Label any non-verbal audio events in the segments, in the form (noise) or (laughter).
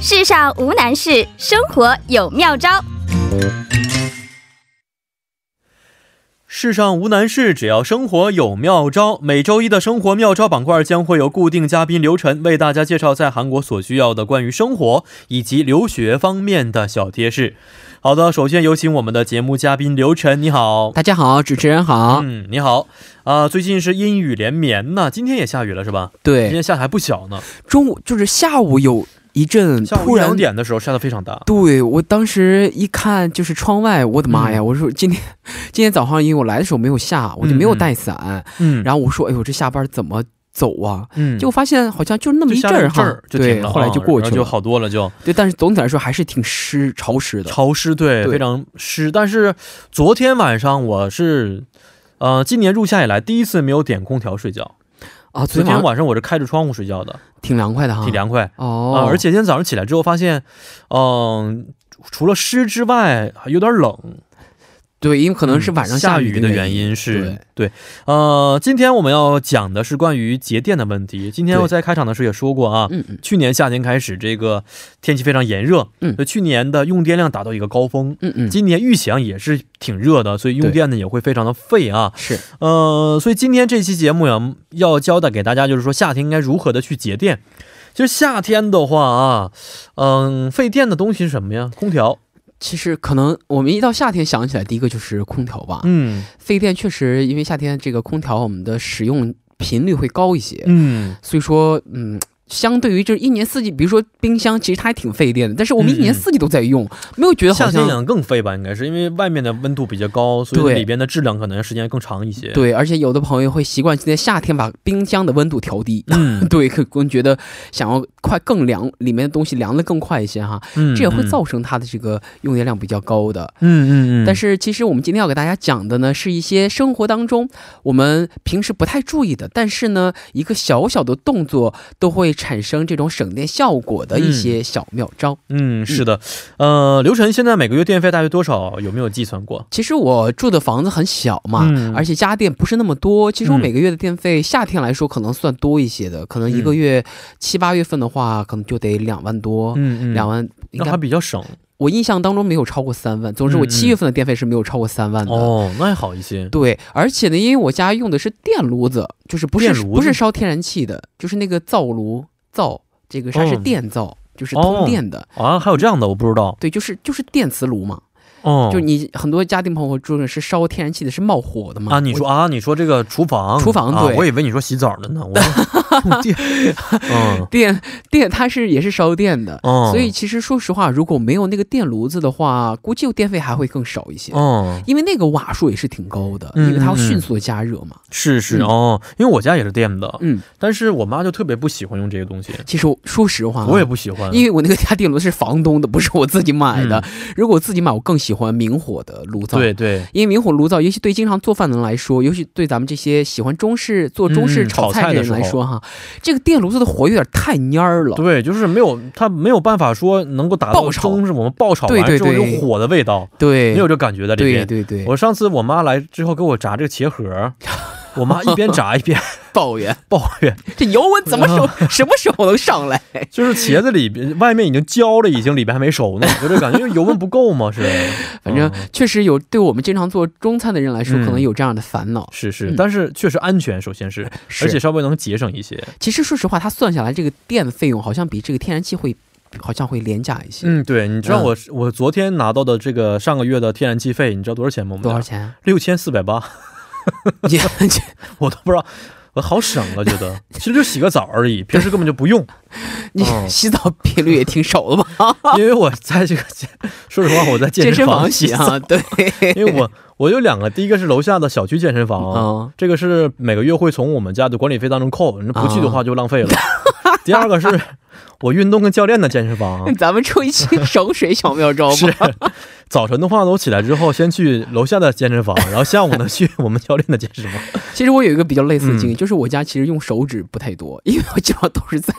世上无难事，生活有妙招。世上无难事，只要生活有妙招。每周一的生活妙招板块将会有固定嘉宾刘晨为大家介绍在韩国所需要的关于生活以及留学方面的小贴士。好的，首先有请我们的节目嘉宾刘晨，你好。大家好，主持人好。嗯，你好。啊、最近是阴雨连绵呢，今天也下雨了是吧？对今，天下的还不小呢，中午就是下午有一阵突然两点的时候下的非常大。对我当时一看就是窗外，我的妈呀！嗯我说今天 (laughs) 今天早上因为我来的时候没有下，我就没有带伞，嗯，然后我说哎呦这下班怎么走啊？嗯，结果发现好像就那么一阵儿哈一阵儿，就对，停了，后来就过去了。啊然后就好多了就。对，但是总体来说还是挺湿潮湿的。潮湿，对，对非常湿。但是昨天晚上我是，呃，今年入夏以来第一次没有点空调睡觉。啊，昨天晚上我是开着窗户睡觉的，挺凉快的哈，挺凉快啊、哦，而且今天早上起来之后发现，嗯、除了湿之外还有点冷，对，因为可能是晚上嗯下雨的原因是对对，呃，今天我们要讲的是关于节电的问题。今天我在开场的时候也说过啊，嗯嗯去年夏天开始这个天气非常炎热，嗯去年的用电量达到一个高峰。嗯嗯，今年预想也是挺热的，所以用电呢也会非常的费啊。是呃，所以今天这期节目呀，要交代给大家，就是说夏天应该如何的去节电。其实夏天的话啊，嗯、费电的东西是什么呀？空调。其实可能我们一到夏天想起来，第一个就是空调吧。嗯。费电确实，因为夏天这个空调我们的使用频率会高一些，嗯，所以说，嗯，相对于就是一年四季，比如说冰箱，其实它还挺费电的，但是我们一年四季都在用，没有觉得好像。夏天养更费吧，应该是因为外面的温度比较高，所以对里边的质量可能时间更长一些。，对，而且有的朋友会习惯今天夏天把冰箱的温度调低，嗯 (laughs) 对，可能觉得想要快更凉，里面的东西凉的更快一些哈，嗯，这也会造成它的这个用电量比较高的。嗯嗯嗯，但是其实我们今天要给大家讲的呢，是一些生活当中我们平时不太注意的，但是呢，一个小小的动作都会产生这种省电效果的一些小妙招。嗯是的，呃，刘晨现在每个月电费大约多少？有没有计算过？其实我住的房子很小嘛，嗯而且家电不是那么多。其实我嗯每个月的电费，夏天来说可能算多一些的，可能一个月七八月份的话，可能就得两万多，嗯嗯，两、万应那该还比较省我印象当中没有超过三万。总之，我七月份的电费是没有超过三万的。哦，那还好一些。对，而且呢，因为我家用的是电炉子，就是不是不是烧天然气的，就是那个灶炉灶，这个它是哦电灶，就是哦通电的。啊，还有这样的，我不知道。对，就是就是电磁炉嘛，哦，就你很多家庭朋友住的是烧天然气的，是冒火的嘛。啊，你说啊，你说这个厨房，厨房对。啊我以为你说洗澡的呢。我。说电，嗯。电电它是也是烧电的，哦，所以其实说实话，如果没有那个电炉子的话，估计电费还会更少一些。哦，因为那个瓦数也是挺高的，嗯因为它要迅速的加热嘛。是是、嗯。哦，因为我家也是电的，嗯，但是我妈就特别不喜欢用这个东西，其实说实话啊，我也不喜欢，因为我那个家电炉是房东的，不是我自己买的。嗯。如果我自己买，我更喜欢明火的炉灶。对对，因为明火炉灶，尤其对经常做饭的人来说，尤其对咱们这些喜欢中式做中式嗯炒菜的人来说哈，这个电炉子的火有点太蔫儿了。对，就是没有它没有办法说能够达到中式我们爆炒完之后有火的味道，对。没有这感觉在里对。对对，我上次我妈来之后给我炸这个茄盒，我妈一边炸一边 (laughs) 抱怨抱怨，这油温怎么手什么时候能上来？(laughs) 就是茄子里边外面已经焦了，已经里边还没熟呢，就这感觉，因为油温不够嘛，是。反正嗯确实有，对我们经常做中餐的人来说，嗯可能有这样的烦恼。是是，嗯但是确实安全，首先是，是而且稍微能节省一些。其实说实话，它算下来这个电费用好像比这个天然气会好像会廉价一些。嗯，对，你知道嗯我、我昨天拿到的这个上个月的天然气费，你知道多少钱吗？多少？钱啊？六千四百八，(laughs) 也我都不知道，我好省啊，觉得其实就洗个澡而已，平时根本就不用，(laughs) 你哦洗澡频率也挺少的吧？(laughs) 因为我在这个健，说实话，我在健健身房房洗啊，对，因为我我有两个，第一个是楼下的小区健身房，嗯这个是每个月会从我们家的管理费当中扣，你不去的话就浪费了。第二个是 (laughs) 我运动跟教练的健身房，(laughs) 咱们出一期省水小妙招 (laughs) 是吧。早晨的话呢，我起来之后先去楼下的健身房，然后下午呢去我们教练的健身房。其实我有一个比较类似的经历，嗯就是我家其实用手指不太多，因为我基本上都是在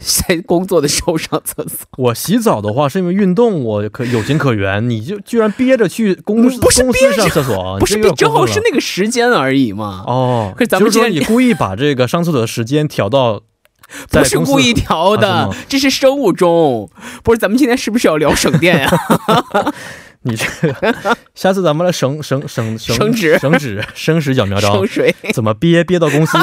在工作的时候上厕所。我洗澡的话是因为运动，我可有情可原。你就居然憋着去公司不是公司上厕所，不是正好是那个时间而已嘛。哦，可是咱们就是说你故意把这个上厕所的时间调到 (laughs) 不是故意调的，啊这是生物钟。不是，咱们今天是不是要聊省电呀、(laughs) 你这个，下次咱们来省省省省 (laughs) 省纸省纸省纸小妙招省，水。怎么憋憋到公司，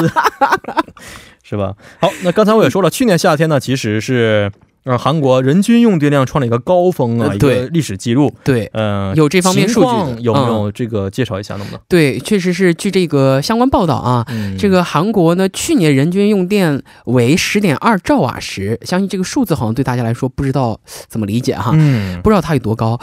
是吧？好，那刚才我也说了，去年夏天呢，其实是呃韩国人均用电量创了一个高峰啊，一个历史记录。对嗯、有这方面数据有没有这个介绍一下？能不能？对，确实是据这个相关报道啊，嗯这个韩国呢，去年人均用电为十点二兆瓦时，相信这个数字好像对大家来说不知道怎么理解哈，嗯不知道它有多高。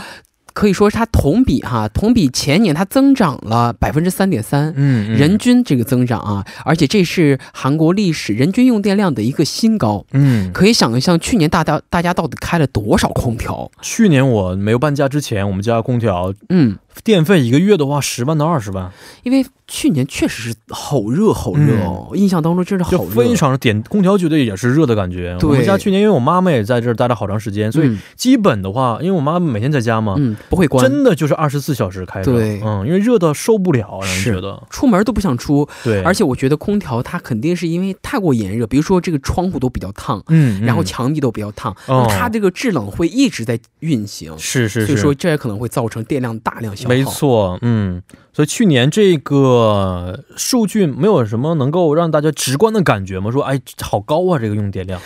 可以说它同比哈，同比前年它增长了百分之三点三，嗯人均这个增长啊，而且这是韩国历史人均用电量的一个新高。嗯，可以想象，去年大家大家到底开了多少空调？去年我没有搬家之前，我们家空调嗯，电费一个月的话，十万到二十万，因为去年确实是好热好热哦，印象当中真是好热，非常点空调，绝对也是热的感觉。对。我们家去年因为我妈妈也在这儿待了好长时间，所以嗯。基本的话，因为我妈妈每天在家嘛，嗯不会关，真的就是二十四小时开着。对。嗯，因为热的受不了，让人是觉得。出门都不想出。对，而且我觉得空调它肯定是因为太过炎热，比如说这个窗户都比较烫，嗯，然后嗯墙壁都比较烫，它这个制冷会一直在运行，是是是，所以说这也可能会造成电量大量消耗。没错，嗯，所以去年这个数据没有什么能够让大家直观的感觉吗？说哎，好高啊，这个用电量。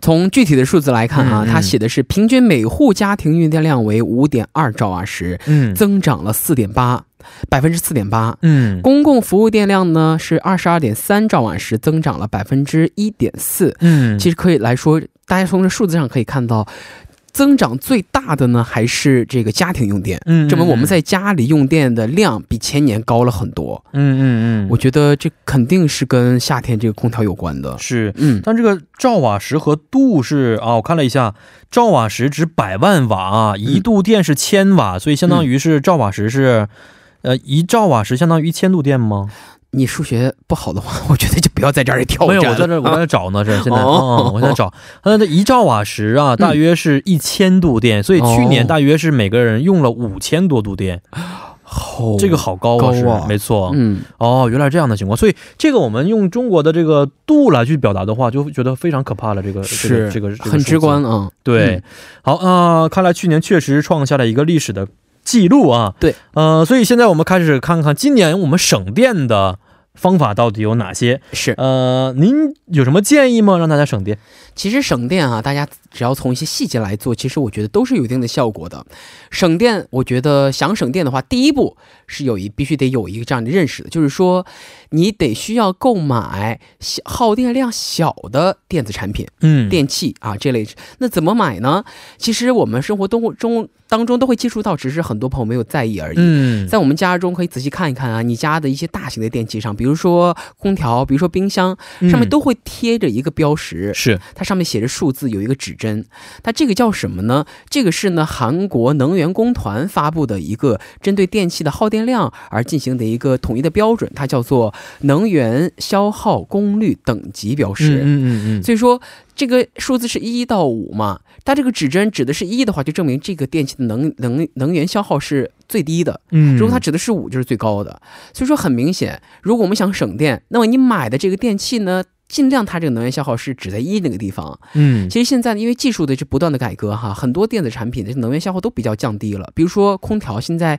从具体的数字来看啊，嗯嗯它写的是平均每户家庭用电量为五点二兆瓦时，嗯增长了四点八，百分之四点八。嗯公共服务电量呢是二十二点三兆瓦时，增长了百分之一点四。嗯，其实可以来说，大家从这数字上可以看到，增长最大的呢还是这个家庭用电，嗯证明我们在家里用电的量比前年高了很多。嗯嗯嗯，我觉得这肯定是跟夏天这个空调有关的。是。嗯，但这个兆瓦时和度是啊，我看了一下，兆瓦时指百万瓦啊，一度电是千瓦，所以相当于是兆瓦时是，呃，一兆瓦时相当于一千度电吗？你数学不好的话，(laughs) 我觉得就不要在这儿挑没有，我在这我在这找呢，这现在，哦嗯，我在找，它的一兆瓦时啊，大约是一千度电，所以去年哦大约是每个人用了五千多度电，好这个好高啊，没错。嗯，哦，原来这样的情况，所以这个我们用中国的这个度来去表达的话，就觉得非常可怕了。这个这是个这个这个很直观。啊。对，嗯好啊、看来去年确实创下了一个历史的记录啊。对，呃，所以现在我们开始看看今年我们省电的方法到底有哪些。是，呃，您有什么建议吗？让大家省电？其实省电啊，大家只要从一些细节来做，其实我觉得都是有一定的效果的。省电，我觉得想省电的话，第一步是有一必须得有一个这样的认识的，就是说你得需要购买小耗电量小的电子产品。嗯电器啊这类，那怎么买呢？其实我们生活中中当中都会接触到，只是很多朋友没有在意而已。嗯，在我们家中可以仔细看一看啊，你家的一些大型的电器上，比如说空调，比如说冰箱，上面嗯都会贴着一个标识，是它上面写着数字，有一个指针。它这个叫什么呢？这个是呢韩国能源工团发布的一个针对电器的耗电量而进行的一个统一的标准，它叫做能源消耗功率等级标识。嗯嗯嗯所以说，这个数字是一到五嘛，它这个指针指的是一的话，就证明这个电器的能能能源消耗是最低的；嗯，如果它指的是五，就是最高的。所以说，很明显，如果我们想省电，那么你买的这个电器呢，尽量它这个能源消耗是指在一那个地方。嗯其实现在呢，因为技术的这不断的改革哈，很多电子产品的能源消耗都比较降低了。比如说空调，现在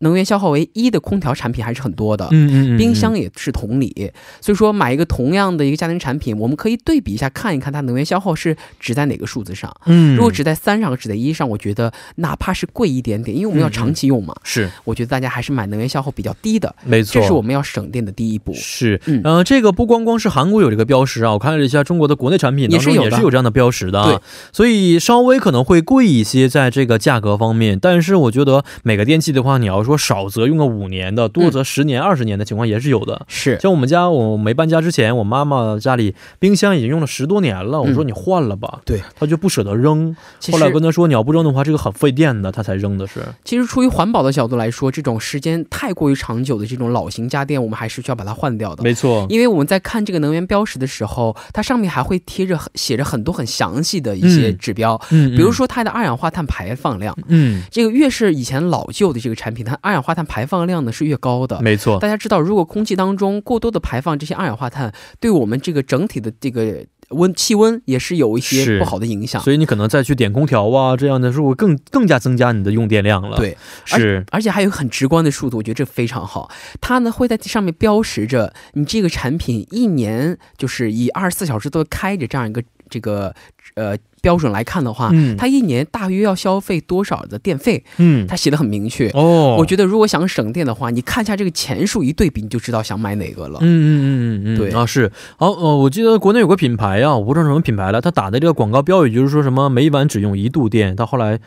能源消耗为一的空调产品还是很多的。嗯嗯冰箱也是同理，所以说买一个同样的一个家庭产品，我们可以对比一下，看一看它能源消耗是指在哪个数字上。嗯，如果指在三上，指在一上，我觉得哪怕是贵一点点，因为我们要长期用嘛，是。我觉得大家还是买能源消耗比较低的，没错，这是我们要省电的第一步。是，嗯。呃，这个不光光是韩国有这个标识啊，我看了一下中国的国内产品当中也是有也是有这样的标识的对。啊，所以稍微可能会贵一些在这个价格方面，但是我觉得每个电器的话，你要说少则用个五年的，多则十年、二十年的情况也是有的。是，像我们家，我没搬家之前，我妈妈家里冰箱已经用了十多年了。我说你换了吧，对，她就不舍得扔。后来跟她说你要不扔的话，这个很费电的，她才扔的是。其实出于环保的角度来说，这种时间太过于长久的这种老型家电，我们还是需要把它换掉的。没错，因为我们在看这个能源标识的时候，它上面还会贴着写着很多很详细的一些嗯指标，嗯，比如说它的二氧化碳排放量。嗯，这个越是以前老旧的这个产品，它二氧化碳排放量呢是越高的。没错，大家知道，如果空气当中过多的排放这些二氧化碳，对我们这个整体的这个温气温也是有一些不好的影响。所以你可能再去点空调啊，这样的时候更更加增加你的用电量了。，对，是，而且还有很直观的数字，我觉得这非常好。它呢会在上面标识着你这个产品一年就是以二十四小时都开着这样一个这个呃标准来看的话，嗯它一年大约要消费多少的电费，嗯，它写的很明确。哦，我觉得如果想省电的话，你看一下这个钱数一对比，你就知道想买哪个了。嗯嗯嗯嗯嗯，对啊是，好呃，我记得国内有个品牌啊，我不知道什么品牌了，他打的这个广告标语就是说什么每晚只用一度电，到后来，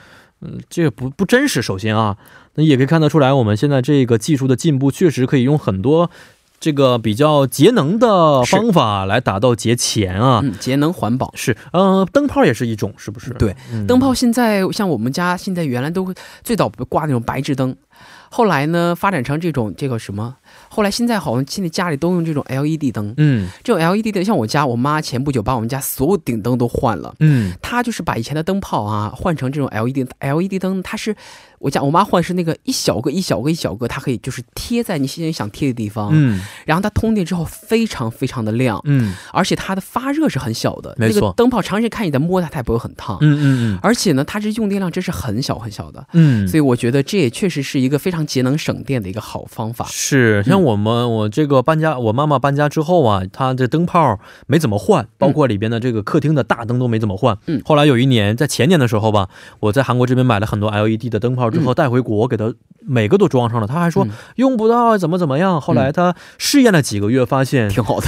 嗯，这个不不真实。首先啊，那也可以看得出来，我们现在这个技术的进步，确实可以用很多这个比较节能的方法来达到节钱啊。嗯，节能环保。是，呃，灯泡也是一种，是不是？对嗯灯泡现在像我们家现在原来都会最早挂那种白炽灯，后来呢发展成这种这个什么，后来现在好像现在家里都用这种 LED 灯。嗯这种 LED 灯，像我家我妈前不久把我们家所有顶灯都换了。嗯她就是把以前的灯泡啊换成这种 LED LED 灯，它是我家我妈换是那个一小个一小个一小个，它可以就是贴在你心里想贴的地方，嗯然后它通电之后非常非常的亮，嗯而且它的发热是很小的，没错那个灯泡长时间看你在摸它，它也不会很烫，嗯嗯嗯而且呢，它这用电量真是很小很小的，嗯，所以我觉得这也确实是一个非常节能省电的一个好方法。是，像我们、我这个搬家，我妈妈搬家之后啊，她这灯泡没怎么换，包括里边的这个客厅的大灯都没怎么换。嗯后来有一年，在前年的时候吧，我在韩国这边买了很多 LED 的灯泡之后、带回国，给他每个都装上了。他还说、嗯用不到，怎么怎么样。后来他试验了几个月，发现挺好的，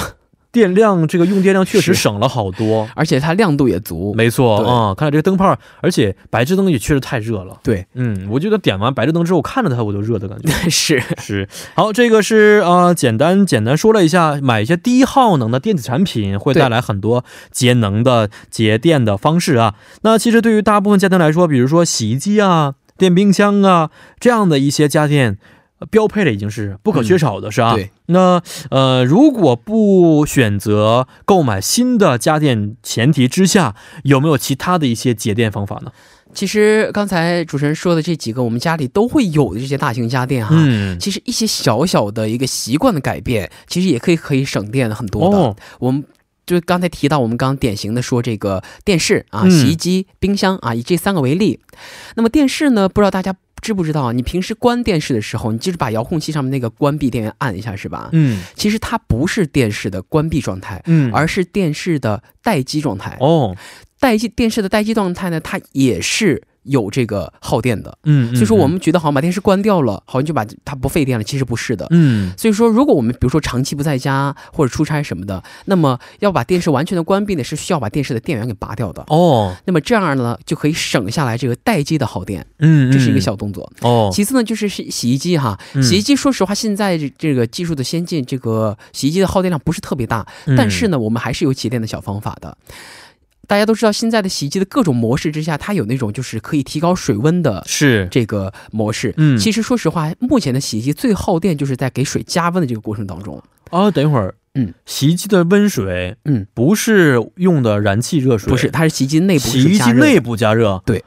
电量这个用电量确实省了好多。而且它亮度也足。没错对啊、看来这个灯泡，而且白炽灯也确实太热了。对，嗯，我觉得点完白炽灯之后，看着它我就热的感觉。(laughs) 是是，好，这个是呃，简单简单说了一下，买一些低耗能的电子产品会带来很多节能的节电的方式啊。那其实对于大部分家庭来说，比如说洗衣机啊、电冰箱啊这样的一些家电。呃标配的已经是不可缺少的，是啊。对。那呃，如果不选择购买新的家电前提之下，有没有其他的一些节电方法呢？其实刚才主持人说的这几个，我们家里都会有的这些大型家电哈。嗯，其实一些小小的一个习惯的改变，其实也可以可以省电很多的。哦，我们就刚才提到，我们刚刚典型的说这个电视啊、嗯洗衣机、冰箱啊，以这三个为例。那么电视呢，不知道大家知不知道，你平时关电视的时候，你就是把遥控器上面那个关闭电源按一下，是吧？嗯其实它不是电视的关闭状态，嗯，而是电视的待机状态。哦，待机电视的待机状态呢，它也是有这个耗电的。嗯，所以说，嗯我们觉得好像把电视关掉了，好像就把它不费电了，其实不是的。嗯所以说，如果我们比如说长期不在家或者出差什么的，那么要把电视完全的关闭呢，是需要把电视的电源给拔掉的。哦，那么这样呢，就可以省下来这个待机的耗电，嗯，这是一个嗯小动作。哦，其次呢，就是洗洗衣机哈，嗯洗衣机说实话，现在这这个技术的先进，这个洗衣机的耗电量不是特别大，嗯但是呢，我们还是有节电的小方法的。大家都知道，现在的洗衣机的各种模式之下，它有那种就是可以提高水温的是，这个模式。嗯。其实说实话，目前的洗衣机最耗电就是在给水加温的这个过程当中。啊，等一会儿，嗯，洗衣机的温水，嗯，不是用的燃气热水，不是，它是洗衣机内部洗衣机内部加热，对。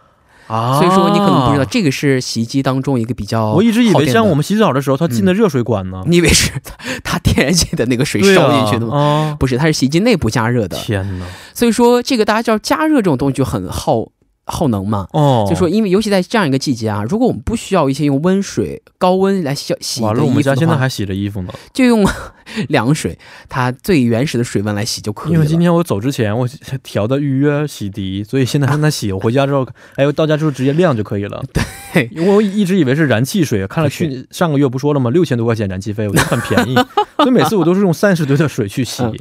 啊，所以说你可能不知道，这个是洗衣机当中一个比较我一直以为像我们洗澡的时候，它进的热水管呢，你以为是它它天然气的那个水烧进去的吗？啊，不是，它是洗衣机内部加热的。天哪，所以说这个大家知道加热这种东西就很耗耗能嘛。哦，就说，因为尤其在这样一个季节啊，如果我们不需要一些用温水、高温来洗洗的衣服的话，们家现在还洗着衣服呢，就用 (laughs) 凉水，它最原始的水温来洗就可以了。因为今天我走之前我调的预约洗涤，所以现在还在洗。我回家之后，(laughs) 哎，我到家之后直接晾就可以了。对，因为我一直以为是燃气水，看了去上个月不说了吗？六千多块钱燃气费，我觉得很便宜，(laughs) (laughs) 所以每次我都是用三十吨的水去洗。嗯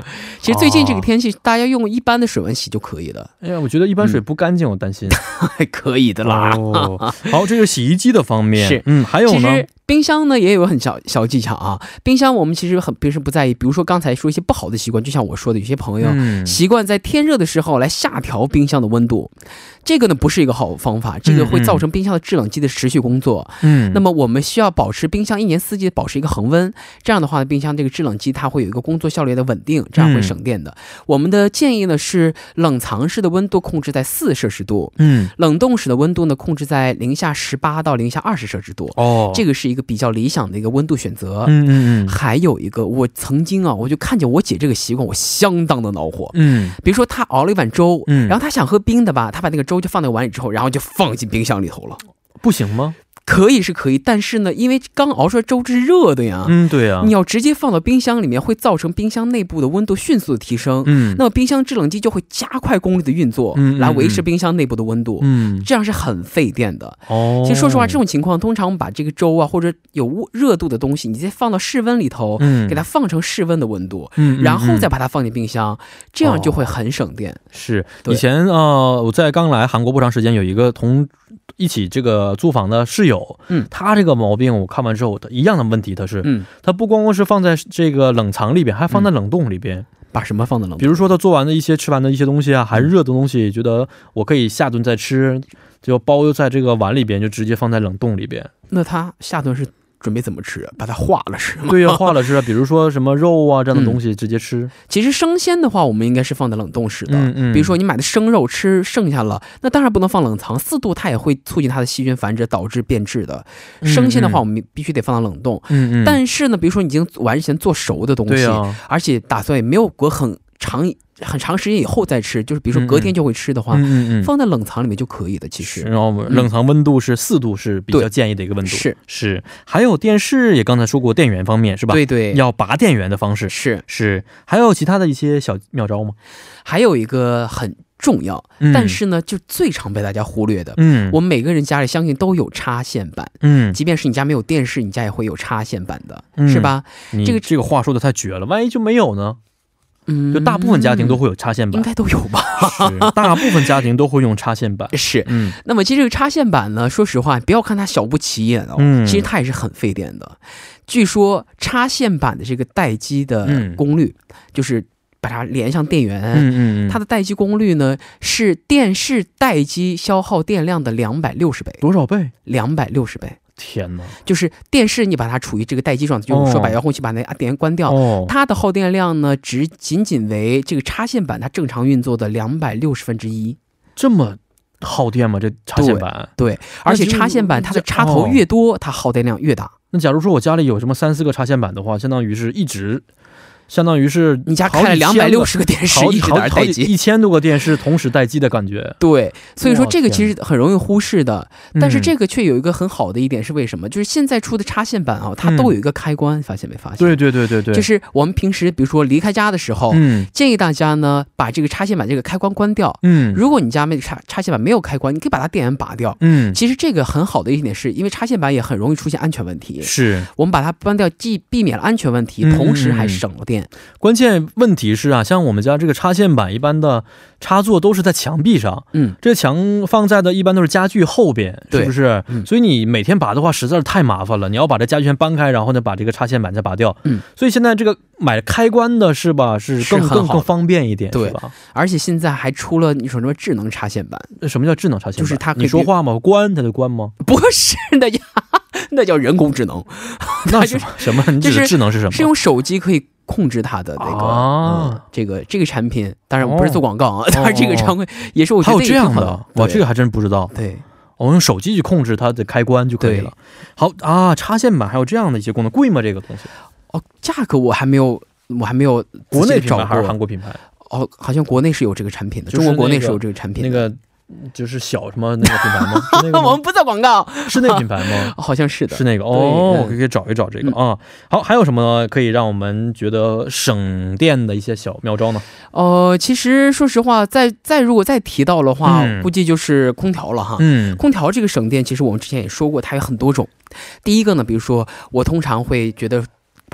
其实最近这个哦天气，大家用一般的水温洗就可以了，哎呀，我觉得一般水不干净，我担心。还 (laughs) 可以的啦。哦，好，这是洗衣机的方面。是嗯，还有呢？冰箱呢也有很小小技巧啊。冰箱我们其实很平时不在意，比如说刚才说一些不好的习惯，就像我说的，有些朋友嗯习惯在天热的时候来下调冰箱的温度，这个呢不是一个好方法，这个会造成冰箱的制冷机的持续工作。嗯，那么我们需要保持冰箱一年四季保持一个恒温，这样的话呢，冰箱这个制冷机它会有一个工作效率的稳定，这样会省电的。我们的建议呢是冷藏室的温度控制在四摄氏度，嗯，冷冻室的温度呢控制在零下十八到零下二十摄氏度。哦，这个是一一个比较理想的一个温度选择。嗯嗯嗯还有一个，我曾经啊，我就看见我姐这个习惯，我相当的恼火。嗯比如说，她熬了一碗粥，嗯然后她想喝冰的吧，她把那个粥就放在碗里之后，然后就放进冰箱里头了。不行吗？可以是可以，但是呢，因为刚熬出来粥是热的呀，嗯，对呀、你要直接放到冰箱里面，会造成冰箱内部的温度迅速的提升。嗯那么冰箱制冷机就会加快功率的运作，嗯嗯来维持冰箱内部的温度。嗯这样是很费电的。哦，其实说实话，这种情况通常我们把这个粥啊或者有温热度的东西，你再放到室温里头，嗯给它放成室温的温度，嗯，嗯然后再嗯把它放进冰箱，这样就会很省电。是对以前呃，我在刚来韩国不长时间，有一个同一起这个租房的室友，嗯他这个毛病我看完之后，他一样的问题，他是、嗯，他不光光是放在这个冷藏里边，还放在冷冻里边。把什么放在冷比如说他做完的一些吃完的一些东西啊，还是热的东西，觉得我可以下顿再吃，就包在这个碗里边，就直接放在冷冻里边。那他下顿是准备怎么吃？把它化了吃吗？(laughs) 对呀、化了吃啊，比如说什么肉啊这样的东西直接吃。其实生鲜的话，我们应该是放在冷冻室的。嗯嗯比如说你买的生肉吃剩下了，那当然不能放冷藏，四度它也会促进它的细菌繁殖，导致变质的。生鲜的话，我们必须得放到冷冻。嗯嗯，但是呢，比如说你已经完全做熟的东西，而且打算也没有隔很长很长时间以后再吃，就是比如说隔天就会吃的话，嗯嗯嗯，放在冷藏里面就可以的。其实然后冷藏温度是四度是比较建议的一个温度。是是，还有电视也刚才说过，电源方面是吧？，对对，要拔电源的方式是。是，还有其他的一些小妙招吗？还有一个很重要，嗯但是呢，就最常被大家忽略的。嗯，我们每个人家里相信都有插线板，嗯，即便是你家没有电视，你家也会有插线板的，嗯是吧？这个这个话说的太绝了，万一就没有呢？嗯，就大部分家庭都会有插线板，应该都有吧？是大部分家庭都会用插线板。(laughs) 是。嗯那么其实这个插线板呢，说实话，不要看它小不起眼哦，嗯其实它也是很费电的。据说插线板的这个待机的嗯功率，就是把它连上电源，嗯嗯嗯，它的待机功率呢是电视待机消耗电量的两百六十倍，多少倍？两百六十倍。天哪！就是电视你把它处于这个待机状态，就是说哦把遥控器把那电源关掉，哦，它的耗电量呢只仅仅为这个插线板它正常运作的两百六十分之一。这么耗电吗？这插线板？对，而且插线板它的插头哦越多，它耗电量越大。那假如说我家里有什么三四个插线板的话，相当于是一直，相当于是你家开了两百六十个电视，一直在待机。一千多个电视同时待机的感觉。对，所以说这个其实很容易忽视的，但是嗯这个却有一个很好的一点是为什么？就是现在出的插线板啊，它都有一个开关，发现没发现？对对对对对，就是我们平时比如说离开家的时候，嗯建议大家呢把这个插线板这个开关关掉。嗯如果你家没插插线板没有开关，你可以把它电源拔掉。嗯其实这个很好的一点是，因为插线板也很容易出现安全问题。是我们把它关掉，既避免了安全问题，嗯同时还省了电。关键问题是啊，像我们家这个插线板，一般的插座都是在墙壁上，嗯，这墙放在的一般都是家具后边，是不是？嗯所以你每天拔的话，实在是太麻烦了。你要把这家具全搬开，然后呢把这个插线板再拔掉。嗯，所以现在这个买开关的是吧，是更更方便一点，对吧？而且现在还出了你说什么智能插线板？那什么叫智能插线板？就是它可以你说话吗？关它就关吗？(laughs) 不是的呀，(laughs) 那叫人工智能，那什么什么？你指的智能是什么？是用手机可以控制它的那个、啊嗯这个这个产品。当然我不是做广告啊，(laughs) 当然这个常规也是我觉还有这样的？哇，这个还真不知道。对。我用手机去控制它的开关就可以了。好啊，插线板还有这样的一些功能，贵吗？这个东西？哦，价格我还没有，我还没有国内品牌还是韩。国品牌？哦，好像国内是有这个产品的，就是那个中国国内是有这个产品那的。个就是小什么那个品牌吗？(laughs) 是那个我们？不做广告，是那个品牌吗？(laughs) 好像是的。是那个哦，对我可以找一找这个嗯啊。好，还有什么可以让我们觉得省电的一些小妙招呢？呃，其实说实话，再再如果再提到的话，嗯估计就是空调了哈。嗯空调这个省电，其实我们之前也说过，它有很多种。第一个呢，比如说我通常会觉得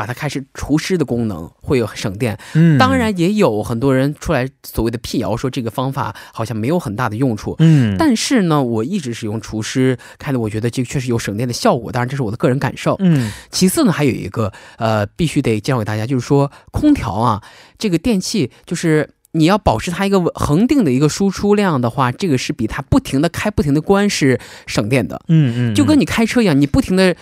把它开始除湿的功能会有省电，嗯，当，然也有很多人出来所谓的辟谣，说这个方法好像没有很大的用处。嗯，但是呢，我一直使用除湿，开的我觉得这个确实有省电的效果。当然，这是我的个人感受。嗯其次呢，还有一个呃，必须得介绍给大家，就是说空调啊，这个电器就是。你要保持它一个恒定的一个输出量的话，这个是比它不停的开、不停的关是省电的。嗯嗯，就跟你开车一样，你不停的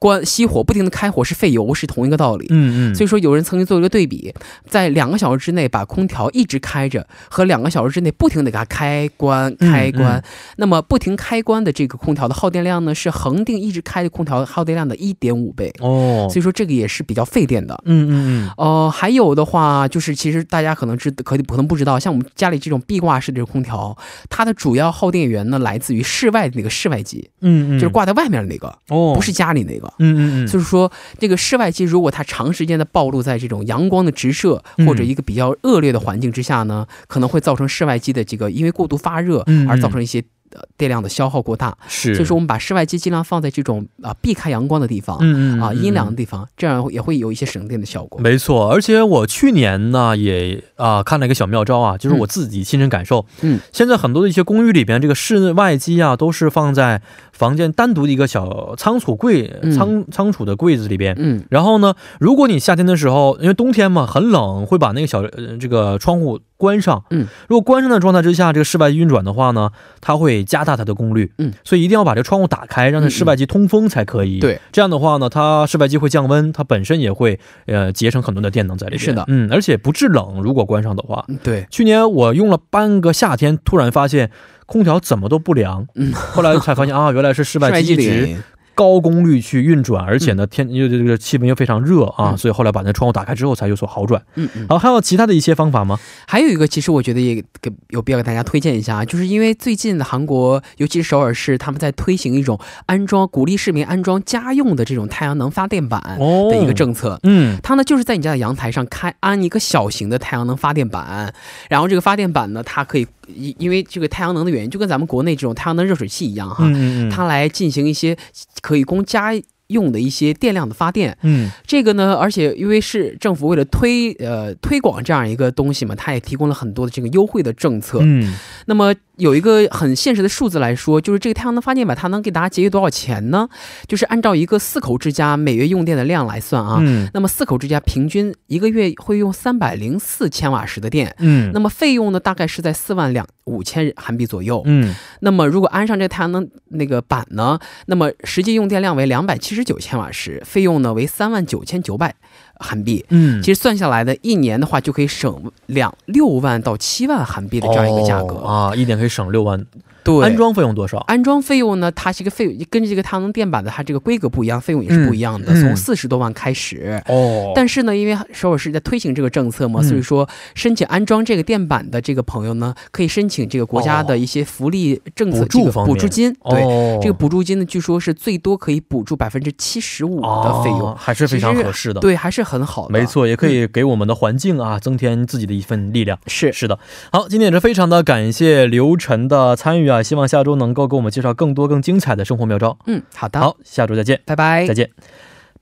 关熄火，不停的开火是费油，是同一个道理。嗯嗯，所以说，有人曾经做一个对比，在两个小时之内把空调一直开着，和两个小时之内不停的给它开关开关，嗯那么不停开关的这个空调的耗电量呢，是恒定一直开的空调耗电量的一点五倍。哦，所以说，这个也是比较费电的。嗯嗯嗯，呃，还有的话，就是其实大家可能知可可能不知道，像我们家里这种壁挂式的空调，它的主要耗电源呢来自于室外的那个室外机，嗯嗯，就是挂在外面的那个，哦，不是家里那个。嗯嗯嗯，就是说，这个室外机如果它长时间的暴露在这种阳光的直射嗯或者一个比较恶劣的环境之下呢，可能会造成室外机的这个因为过度发热嗯而造成一些呃电量的消耗过大。是，所以说，我们把室外机尽量放在这种啊、避开阳光的地方，嗯嗯啊阴凉的的。地方，这样也会有一些省电的效果。没错，而且我去年呢也啊、看了一个小妙招啊，就是我自己亲身感受。嗯，现在很多的一些公寓里边，这个室外机啊都是放在房间单独的一个小仓储柜、嗯仓仓储的柜子里边。嗯然后呢，如果你夏天的时候，因为冬天嘛很冷，会把那个小呃这个窗户关上。嗯，如果关上的状态之下，这个室外机运转的话呢，它会加大它的功率。嗯，所以一定要把这个窗户打开，让它室外机通风才可以。对，这样的话呢，它室外机会降温，它本身也会呃节省很多的电能在里边。是的嗯，而且不制冷，如果关上的话。嗯对，去年我用了半个夏天，突然发现空调怎么都不凉。嗯，后来才发现啊，原来是室室外机一直里，高功率去运转，而且呢天又这个气温又非常热啊，嗯所以后来把那窗户打开之后才有所好转。嗯嗯。好，还有其他的一些方法吗？还有一个，其实我觉得也给有必要给大家推荐一下啊，就是因为最近的韩国，尤其是首尔市，他们在推行一种安装鼓励市民安装家用的这种太阳能发电板哦的一个政策。嗯它呢就是在你家的阳台上开安一个小型的太阳能发电板，然后这个发电板呢，它可以因因为这个太阳能的原因，就跟咱们国内这种太阳能热水器一样哈，嗯嗯嗯，它来进行一些可以供家用的一些电量的发电。嗯这个呢，而且因为是政府为了推呃推广这样一个东西嘛，它也提供了很多的这个优惠的政策。嗯那么有一个很现实的数字来说，就是这个太阳能发电板它能给大家节约多少钱呢？就是按照一个四口之家每月用电的量来算啊。嗯那么四口之家平均一个月会用三百零四千瓦时的电，嗯，那么费用呢大概是在四万两五千韩币左右。嗯那么如果安上这个太阳能那个板呢，那么实际用电量为两百七十九千瓦时，费用呢为三万九千九百韩币。嗯，其实算下来呢一年的话，就可以省两六万到七万韩币的这样一个价格。哦啊，一年可以省六万。对，安装费用多少？安装费用呢，它是一个费用，根据这个太阳能电板的它这个规格不一样，费用也是不一样的，从四十多万开始。哦但是呢，因为首尔市在推行这个政策嘛，嗯所以说申请安装这个电板的这个朋友呢，可以申请这个国家的一些福利政策，补助这个补助金。对，哦，这个补助金呢，据说是最多可以补助百分之七十五的费用，哦还是非常合适的。对，还是很好的。没，错，也可以给我们的环境啊、增添自己的一份力量。是是的，好，今天也是非常的感谢刘晨的参与啊，希望下周能够给我们介绍更多更精彩的生活妙招。嗯，好的，好，下周再见，拜拜，再见。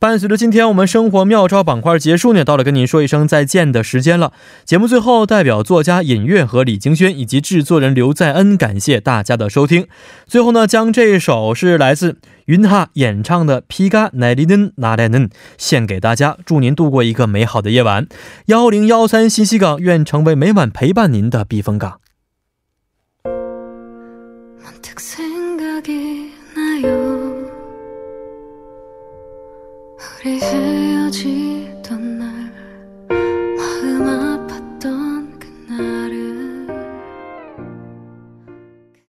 伴随着今天我们生活妙招板块结束呢，到了跟您说一声再见的时间了。节目最后，代表作家尹月和李京轩以及制作人刘在恩，感谢大家的收听。最后呢，将这一首是来自云哈演唱的《皮嘎奈里嫩拿奈嫩》献给大家，祝您度过一个美好的夜晚。幺零幺三信息港，愿成为每晚陪伴您的避风港。 문득 생각이 나요. 우리 헤어진